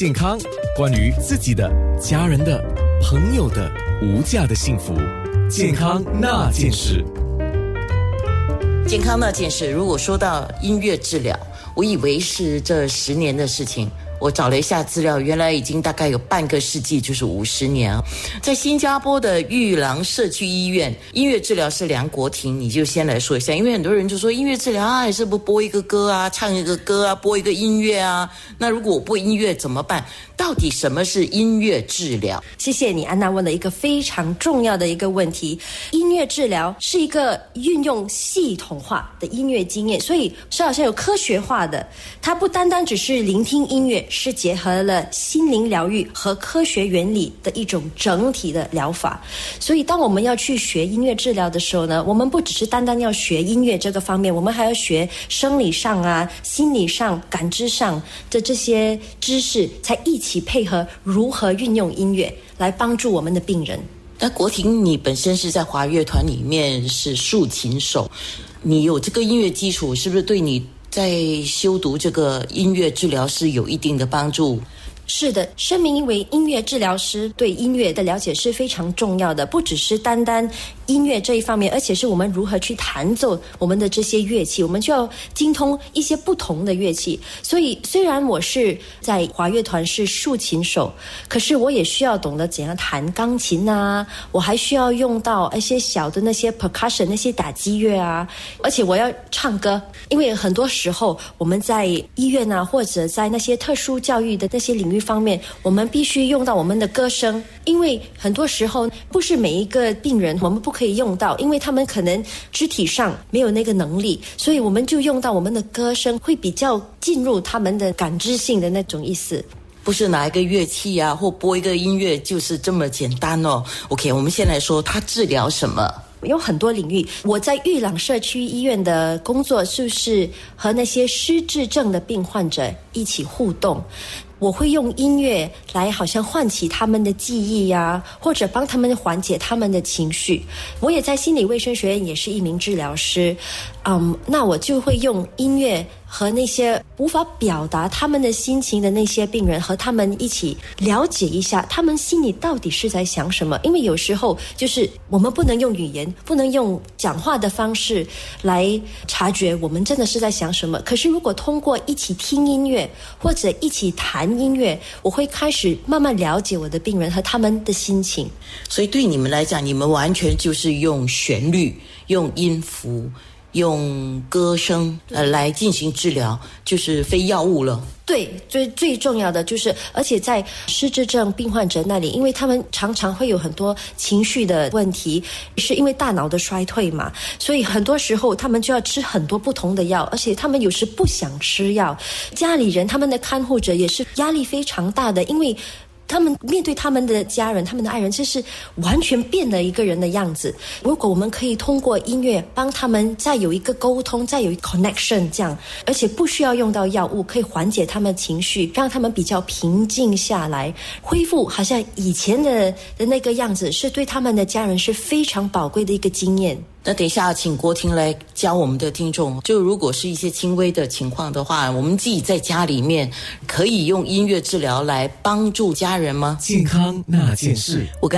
健康，关于自己的、家人的、朋友的无价的幸福，健康那件事。健康那件事，如果说到音乐治疗，我以为是这十年的事情。我找了一下资料，原来已经大概有半个世纪，就是五十年啊。在新加坡的玉郎社区医院，音乐治疗师梁国庭，你就先来说一下，因为很多人就说音乐治疗啊，是不播一个歌啊，唱一个歌啊，播一个音乐啊。那如果我播音乐怎么办？到底什么是音乐治疗？谢谢你，安娜问了一个非常重要的一个问题。音乐治疗是一个运用系统化的音乐经验，所以是好像有科学化的。它不单单只是聆听音乐，是结合了心灵疗愈和科学原理的一种整体的疗法。所以，当我们要去学音乐治疗的时候呢，我们不只是单单要学音乐这个方面，我们还要学生理上啊、心理上、感知上的这些知识，才一起。一起配合如何运用音乐来帮助我们的病人。那国婷，你本身是在华乐团里面是竖琴手，你有这个音乐基础，是不是对你在修读这个音乐治疗是有一定的帮助？是的，声明为音乐治疗师，对音乐的了解是非常重要的，不只是单单。音乐这一方面，而且是我们如何去弹奏我们的这些乐器，我们就要精通一些不同的乐器。所以，虽然我是在华乐团是竖琴手，可是我也需要懂得怎样弹钢琴啊，我还需要用到一些小的那些 percussion 那些打击乐啊，而且我要唱歌，因为很多时候我们在医院啊，或者在那些特殊教育的那些领域一方面，我们必须用到我们的歌声，因为很多时候不是每一个病人我们不。可以用到，因为他们可能肢体上没有那个能力，所以我们就用到我们的歌声，会比较进入他们的感知性的那种意思。不是拿一个乐器啊，或播一个音乐就是这么简单哦。OK，我们先来说它治疗什么？有很多领域。我在玉朗社区医院的工作，就是和那些失智症的病患者一起互动。我会用音乐来，好像唤起他们的记忆呀，或者帮他们缓解他们的情绪。我也在心理卫生学院，也是一名治疗师。嗯，那我就会用音乐。和那些无法表达他们的心情的那些病人，和他们一起了解一下，他们心里到底是在想什么。因为有时候就是我们不能用语言，不能用讲话的方式来察觉我们真的是在想什么。可是如果通过一起听音乐或者一起弹音乐，我会开始慢慢了解我的病人和他们的心情。所以对你们来讲，你们完全就是用旋律、用音符。用歌声呃来进行治疗，就是非药物了。对，最最重要的就是，而且在失智症病患者那里，因为他们常常会有很多情绪的问题，是因为大脑的衰退嘛，所以很多时候他们就要吃很多不同的药，而且他们有时不想吃药，家里人他们的看护者也是压力非常大的，因为。他们面对他们的家人、他们的爱人，这是完全变了一个人的样子。如果我们可以通过音乐帮他们再有一个沟通，再有一 connection，这样，而且不需要用到药物，可以缓解他们情绪，让他们比较平静下来，恢复好像以前的的那个样子，是对他们的家人是非常宝贵的一个经验。那等一下，请郭婷来教我们的听众。就如果是一些轻微的情况的话，我们自己在家里面可以用音乐治疗来帮助家人吗？健康那件事，我跟。